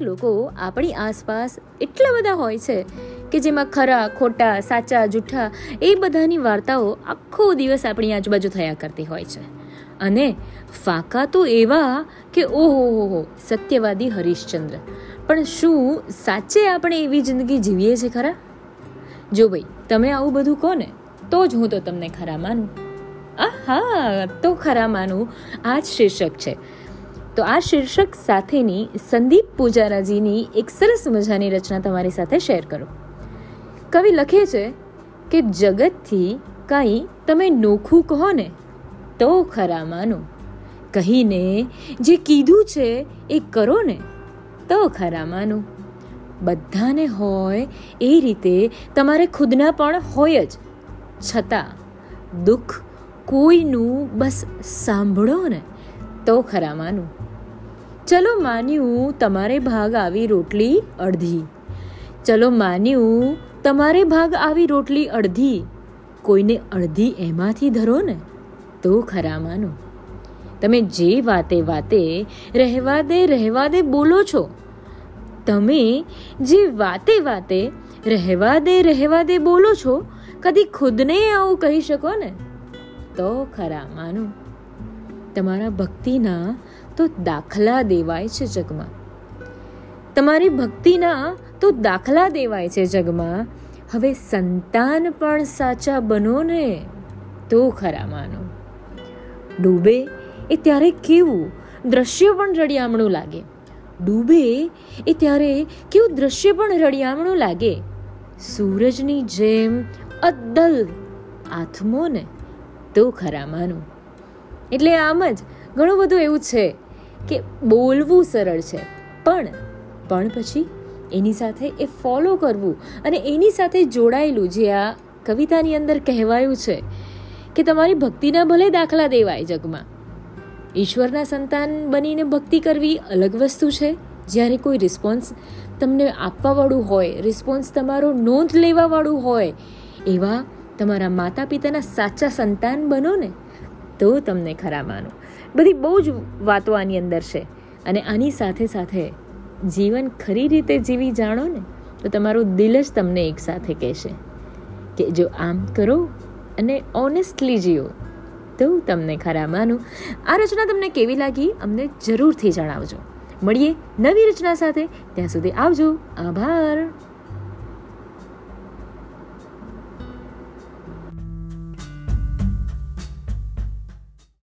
લોકો આપણી આસપાસ એટલા બધા હોય છે કે જેમાં ખરા, ખોટા, સાચા, જૂઠા એ બધાની વાર્તાઓ આખો દિવસ આપણી આજુબાજુ થયા કરતી હોય છે. અને ફાકા તો એવા કે ઓહો, હો હો, સત્યવાદી હરીશચંદ્ર. પણ શું સાચે આપણે એવી જિંદગી જીવીએ છીએ ખરા? જો ભાઈ, તમે આવું બધું કહો ને તો જ હું તો તમને ખરા માનું. આહા, તો ખરા માનું. આ જ શીર્ષક છે. તો આ શીર્ષક સાથેની સંદીપ પૂજારાજીની એક સરસ મજાની રચના તમારી સાથે શેર કરું. કવિ લખે છે કે જગતથી કંઈ તમે નોખું કહો ને તો ખરા માનો. કહીને જે કીધું છે એ કરો ને તો ખરા માનો. બધાને હોય એ રીતે તમારે ખુદના પણ હોય જ. છતાં દુઃખ કોઈનું બસ સાંભળો ને તો ખરા માનું. ચલો માન્યું, તમારે ભાગ આવી રોટલી અડધી. ચલો માન્યું, તમારે ભાગ આવી રોટલી અડધી. કોઈને અડધી એમાંથી ધરો ને, તો ખરા માનો. તમે જે વાતે વાતે રહેવા દે રહેવા દે બોલો છો, તમે જે વાતે વાતે રહેવા દે રહેવા દે બોલો છો, કદી ખુદને આવું કહી શકો ને, તો ખરા માનું. તમારા ભક્તિના તો દાખલા દેવાય છે જગમાં. તમારી ભક્તિના તો દાખલા દેવાય છે જગમાં. હવે સંતાન પણ સાચા બનો ને તો ખરા માનો. ડૂબે એ ત્યારે કેવું? દ્રશ્ય પણ રડિયામણું લાગે. ડૂબે એ ત્યારે કેવું દ્રશ્ય પણ રડિયામણું લાગે? સૂરજની જેમ અદ્દલ આથમો ને તો ખરા માનું. એટલે આમ જ ઘણું બધું એવું છે કે બોલવું સરળ છે. પણ પણ પછી એની સાથે એ ફોલો કરવું અને એની સાથે જોડાયેલું જે આ કવિતાની અંદર કહેવાયું છે કે તમારી ભક્તિના ભલે દાખલા દેવાય જગમાં. ઈશ્વરના સંતાન બનીને ભક્તિ કરવી અલગ વસ્તુ છે. જ્યારે કોઈ રિસ્પોન્સ તમને આપવાવાળું હોય રિસ્પોન્સ તમારો નોંધ લેવાવાળું હોય, એવા તમારા માતા પિતાના સાચા સંતાન બનો ને તો તમને ખરા માનો બધી બહુ જ વાતો આની અંદર છે. અને આની સાથે સાથે જીવન ખરી રીતે જીવી જાણો ને, તો તમારું દિલ જ તમને એકસાથે કહેશે કે જો આમ કરો અને ઓનેસ્ટલી જીવો, તો તમને ખરા માનું આ રચના તમને કેવી લાગી અમને જરૂરથી જણાવજો. મળીએ નવી રચના સાથે. ત્યાં સુધી આવજો. આભાર.